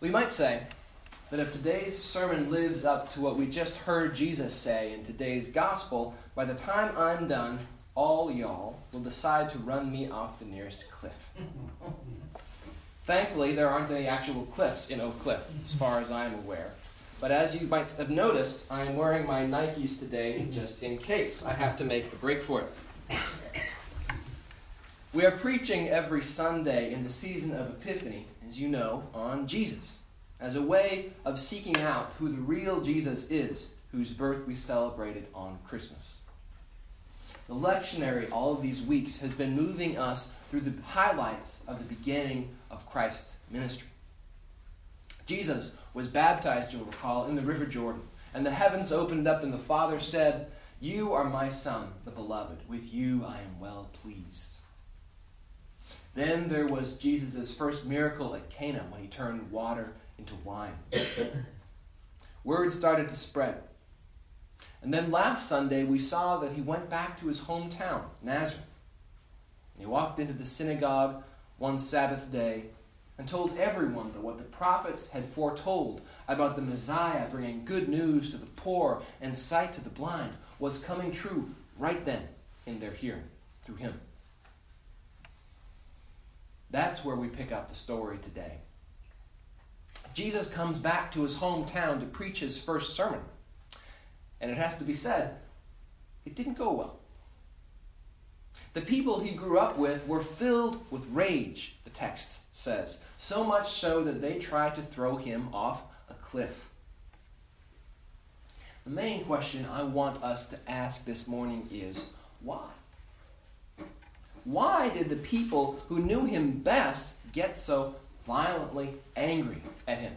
We might say that if today's sermon lives up to what we just heard Jesus say in today's gospel, by the time I'm done, all y'all will decide to run me off the nearest cliff. Thankfully, there aren't any actual cliffs in Oak Cliff, as far as I'm aware. But as you might have noticed, I am wearing my Nikes today just in case I have to make the break for it. We are preaching every Sunday in the season of Epiphany, as you know, on Jesus, as a way of seeking out who the real Jesus is, whose birth we celebrated on Christmas. The lectionary all of these weeks has been moving us through the highlights of the beginning of Christ's ministry. Jesus was baptized, you'll recall, in the River Jordan, and the heavens opened up, and the Father said, You are my Son, the beloved. With you I am well pleased. Then there was Jesus' first miracle at Cana when he turned water into wine. Word started to spread. And then last Sunday, we saw that he went back to his hometown, Nazareth. He walked into the synagogue one Sabbath day and told everyone that what the prophets had foretold about the Messiah bringing good news to the poor and sight to the blind was coming true right then in their hearing through him. That's where we pick up the story today. Jesus comes back to his hometown to preach his first sermon. And it has to be said, it didn't go well. The people he grew up with were filled with rage, the text says, so much so that they tried to throw him off a cliff. The main question I want us to ask this morning is why? Why did the people who knew him best get so violently angry at him?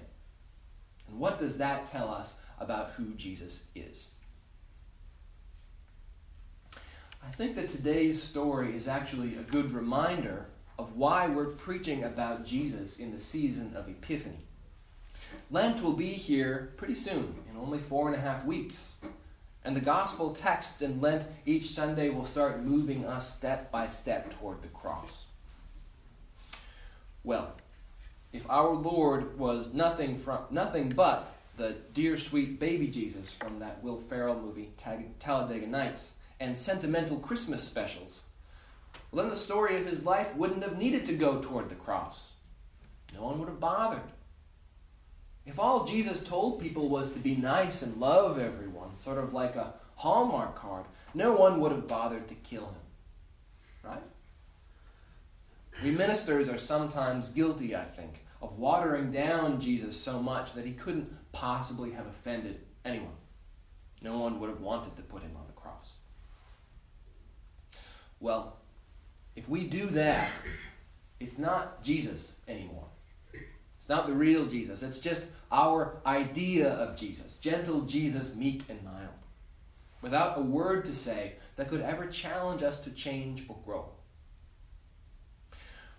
And what does that tell us about who Jesus is? I think that today's story is actually a good reminder of why we're preaching about Jesus in the season of Epiphany. Lent will be here pretty soon, in only four and a half weeks. And the gospel texts in Lent each Sunday will start moving us step by step toward the cross. Well, if our Lord was nothing from nothing but the dear sweet baby Jesus from that Will Ferrell movie Talladega Nights and sentimental Christmas specials, well, then the story of his life wouldn't have needed to go toward the cross. No one would have bothered. If all Jesus told people was to be nice and love everyone, sort of like a Hallmark card, no one would have bothered to kill him. Right? We ministers are sometimes guilty, I think, of watering down Jesus so much that he couldn't possibly have offended anyone. No one would have wanted to put him on the cross. Well, if we do that, it's not Jesus anymore. It's not the real Jesus. It's just our idea of Jesus gentle Jesus, meek and mild, without a word to say that could ever challenge us to change or grow.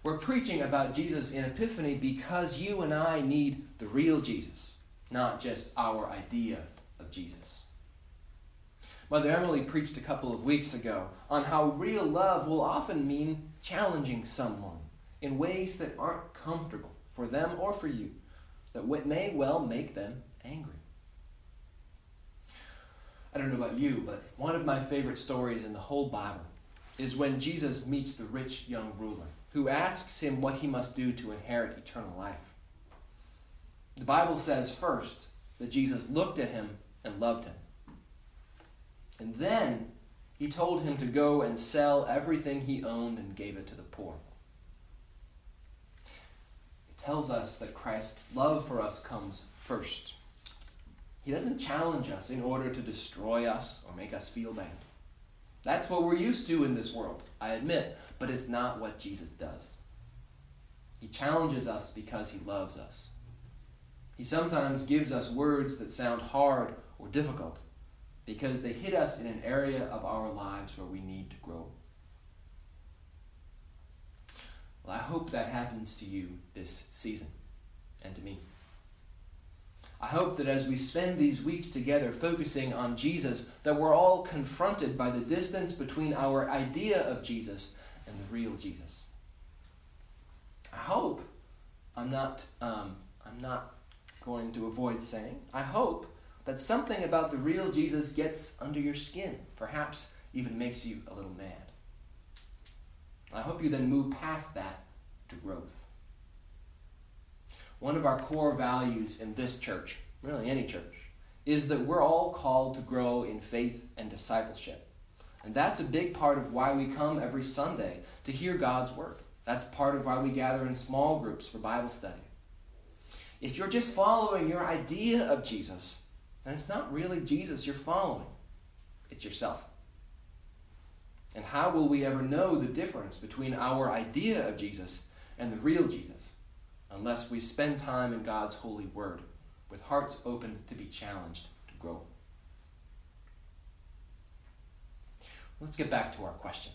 We're preaching about Jesus in Epiphany because you and I need the real Jesus, not just our idea of Jesus. Mother Emily preached a couple of weeks ago on how real love will often mean challenging someone in ways that aren't comfortable for them or for you, that may well make them angry. I don't know about you, but one of my favorite stories in the whole Bible is when Jesus meets the rich young ruler who asks him what he must do to inherit eternal life. The Bible says first that Jesus looked at him and loved him. And then he told him to go and sell everything he owned and gave it to the poor tells us that Christ's love for us comes first. He doesn't challenge us in order to destroy us or make us feel bad. That's what we're used to in this world, I admit, but it's not what Jesus does. He challenges us because he loves us. He sometimes gives us words that sound hard or difficult because they hit us in an area of our lives where we need to grow. Well, I hope that happens to you this season and to me. I hope that as we spend these weeks together focusing on Jesus, that we're all confronted by the distance between our idea of Jesus and the real Jesus. I hope I'm not um, I'm not going to avoid saying, I hope that something about the real Jesus gets under your skin, perhaps even makes you a little mad. I hope you then move past that to growth. One of our core values in this church, really any church, is that we're all called to grow in faith and discipleship. And that's a big part of why we come every Sunday to hear God's Word. That's part of why we gather in small groups for Bible study. If you're just following your idea of Jesus, then it's not really Jesus you're following, it's yourself. And how will we ever know the difference between our idea of Jesus and the real Jesus unless we spend time in God's holy word with hearts open to be challenged to grow? Let's get back to our question.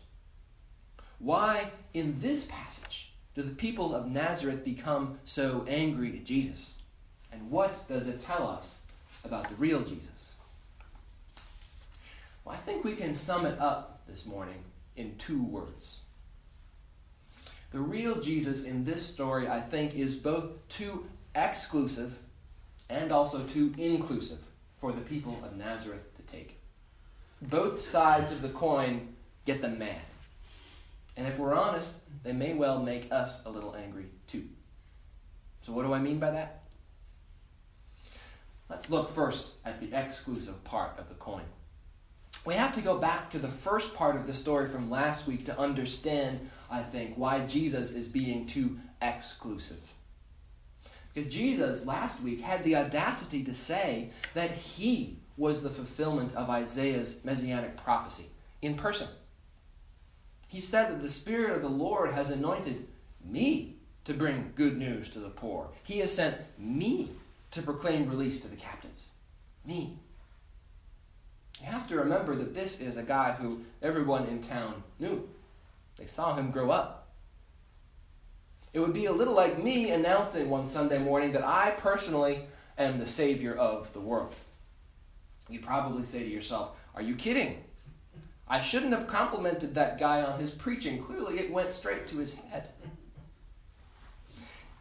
Why, in this passage, do the people of Nazareth become so angry at Jesus? And what does it tell us about the real Jesus? Well, I think we can sum it up this morning in two words. The real Jesus in this story, I think, is both too exclusive and also too inclusive for the people of Nazareth to take. Both sides of the coin get them mad. And if we're honest, they may well make us a little angry too. So, what do I mean by that? Let's look first at the exclusive part of the coin. We have to go back to the first part of the story from last week to understand, I think, why Jesus is being too exclusive. Because Jesus last week had the audacity to say that he was the fulfillment of Isaiah's messianic prophecy in person. He said that the Spirit of the Lord has anointed me to bring good news to the poor. He has sent me to proclaim release to the captives. Me. You have to remember that this is a guy who everyone in town knew. They saw him grow up. It would be a little like me announcing one Sunday morning that I personally am the Savior of the world. You probably say to yourself, Are you kidding? I shouldn't have complimented that guy on his preaching. Clearly, it went straight to his head.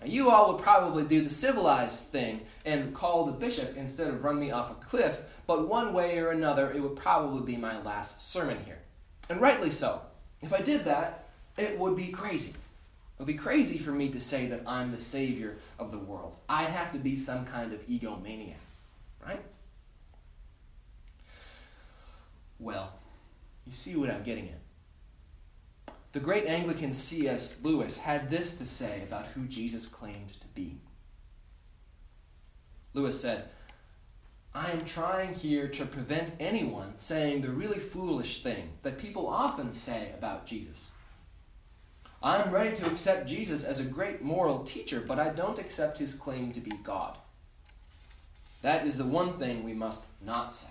Now, you all would probably do the civilized thing and call the bishop instead of run me off a cliff, but one way or another, it would probably be my last sermon here. And rightly so. If I did that, it would be crazy. It would be crazy for me to say that I'm the savior of the world. I'd have to be some kind of egomaniac, right? Well, you see what I'm getting at. The great Anglican C.S. Lewis had this to say about who Jesus claimed to be. Lewis said, I am trying here to prevent anyone saying the really foolish thing that people often say about Jesus. I am ready to accept Jesus as a great moral teacher, but I don't accept his claim to be God. That is the one thing we must not say.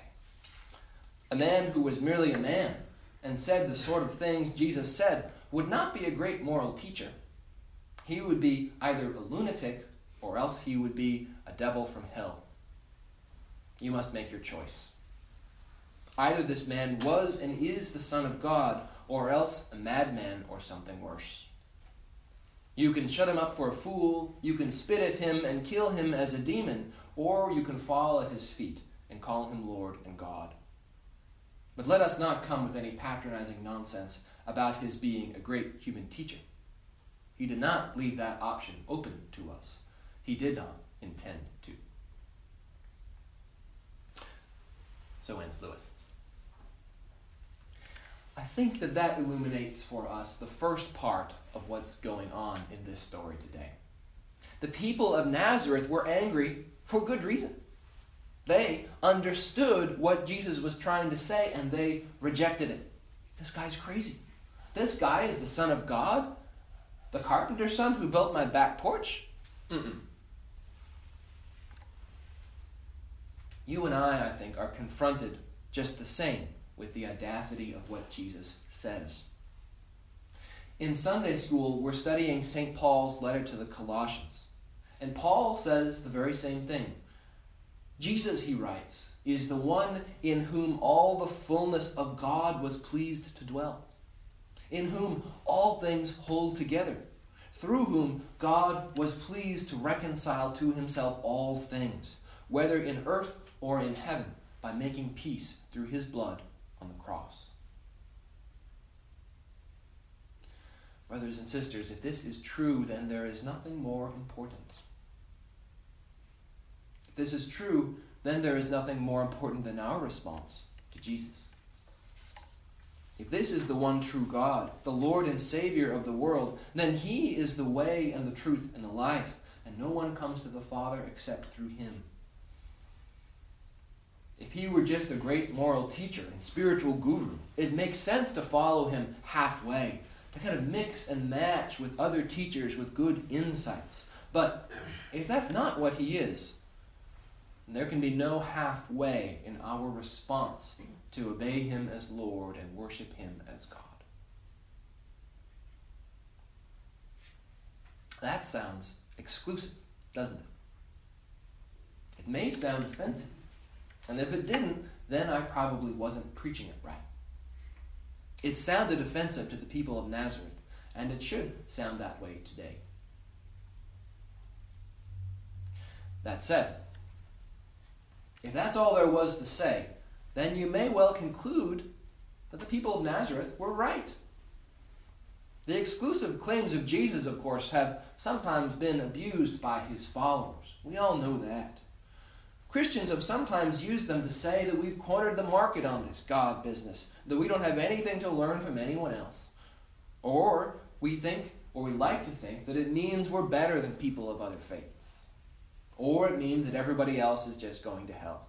A man who was merely a man and said the sort of things Jesus said would not be a great moral teacher. He would be either a lunatic or else he would be a devil from hell. You must make your choice. Either this man was and is the Son of God, or else a madman or something worse. You can shut him up for a fool, you can spit at him and kill him as a demon, or you can fall at his feet and call him Lord and God. But let us not come with any patronizing nonsense about his being a great human teacher. He did not leave that option open to us. He did not intend to. So ends Lewis. I think that that illuminates for us the first part of what's going on in this story today. The people of Nazareth were angry for good reason. They understood what Jesus was trying to say and they rejected it. This guy's crazy. This guy is the Son of God, the carpenter's son who built my back porch. Mm-mm. You and I, I think, are confronted just the same with the audacity of what Jesus says. In Sunday school, we're studying St. Paul's letter to the Colossians. And Paul says the very same thing. Jesus, he writes, is the one in whom all the fullness of God was pleased to dwell, in whom all things hold together. through whom God was pleased to reconcile to himself all things, whether in earth or in heaven, by making peace through his blood on the cross. Brothers and sisters, if this is true, then there is nothing more important. This is true, then there is nothing more important than our response to Jesus. If this is the one true God, the Lord and Savior of the world, then He is the way and the truth and the life, and no one comes to the Father except through Him. If He were just a great moral teacher and spiritual guru, it makes sense to follow Him halfway, to kind of mix and match with other teachers with good insights. But if that's not what He is, there can be no halfway in our response to obey Him as Lord and worship Him as God. That sounds exclusive, doesn't it? It may sound offensive. And if it didn't, then I probably wasn't preaching it right. It sounded offensive to the people of Nazareth, and it should sound that way today. That said, if that's all there was to say, then you may well conclude that the people of Nazareth were right. The exclusive claims of Jesus, of course, have sometimes been abused by his followers. We all know that. Christians have sometimes used them to say that we've cornered the market on this God business, that we don't have anything to learn from anyone else. Or we think, or we like to think, that it means we're better than people of other faiths. Or it means that everybody else is just going to hell.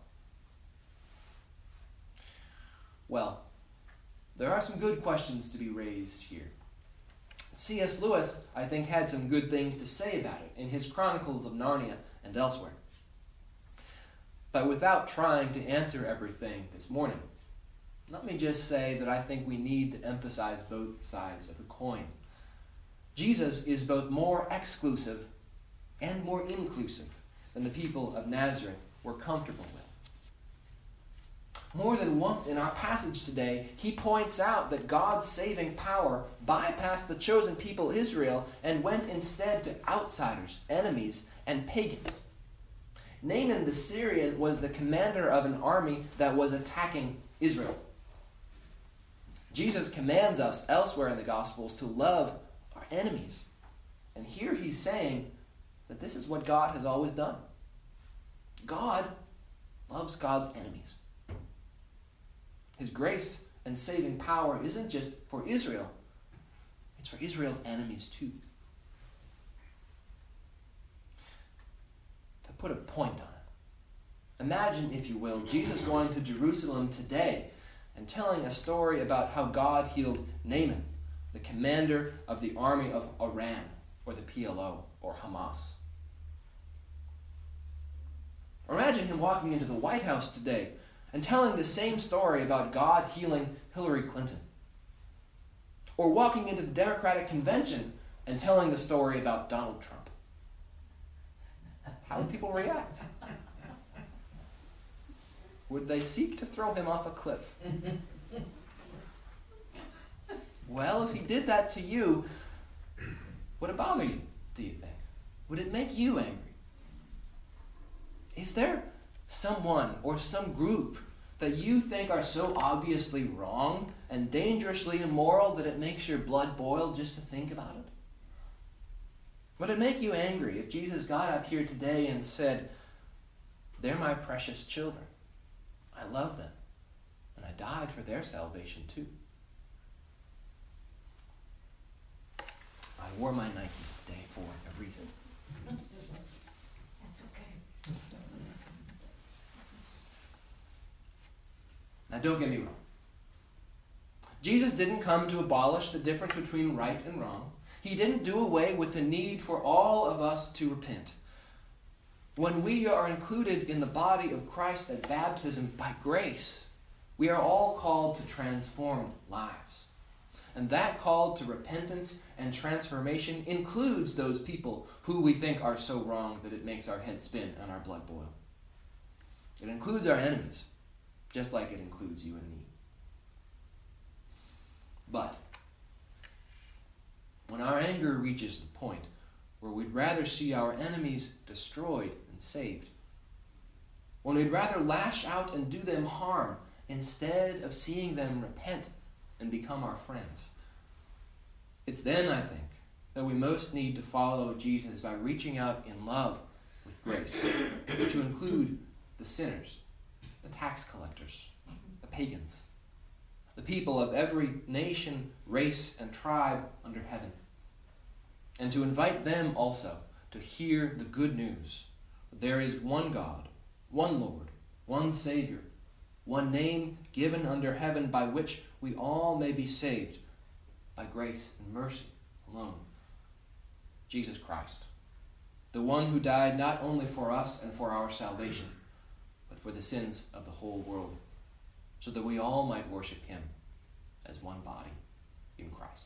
Well, there are some good questions to be raised here. C.S. Lewis, I think, had some good things to say about it in his Chronicles of Narnia and elsewhere. But without trying to answer everything this morning, let me just say that I think we need to emphasize both sides of the coin. Jesus is both more exclusive and more inclusive than the people of Nazareth were comfortable with. More than once in our passage today, he points out that God's saving power bypassed the chosen people Israel and went instead to outsiders, enemies, and pagans. Naaman the Syrian was the commander of an army that was attacking Israel. Jesus commands us elsewhere in the Gospels to love our enemies. And here he's saying that this is what God has always done. God loves God's enemies. His grace and saving power isn't just for Israel, it's for Israel's enemies too. To put a point on it, imagine, if you will, Jesus going to Jerusalem today and telling a story about how God healed Naaman, the commander of the army of Iran, or the PLO, or Hamas. Imagine him walking into the White House today and telling the same story about God healing Hillary Clinton. Or walking into the Democratic convention and telling the story about Donald Trump. How would people react? Would they seek to throw him off a cliff? well, if he did that to you, would it bother you, do you think? Would it make you angry? Is there someone or some group that you think are so obviously wrong and dangerously immoral that it makes your blood boil just to think about it? Would it make you angry if Jesus got up here today and said, They're my precious children. I love them. And I died for their salvation too. I wore my Nikes today for a reason. Now, don't get me wrong. Jesus didn't come to abolish the difference between right and wrong. He didn't do away with the need for all of us to repent. When we are included in the body of Christ at baptism by grace, we are all called to transformed lives. And that call to repentance and transformation includes those people who we think are so wrong that it makes our head spin and our blood boil. It includes our enemies just like it includes you and me. But when our anger reaches the point where we'd rather see our enemies destroyed than saved. When we'd rather lash out and do them harm instead of seeing them repent and become our friends. It's then, I think, that we most need to follow Jesus by reaching out in love with grace to include the sinners, the tax collectors, the pagans, the people of every nation, race, and tribe under heaven, and to invite them also to hear the good news that there is one God, one Lord, one Savior, one name given under heaven by which we all may be saved by grace and mercy alone. Jesus Christ, the one who died not only for us and for our salvation, for the sins of the whole world, so that we all might worship him as one body in Christ.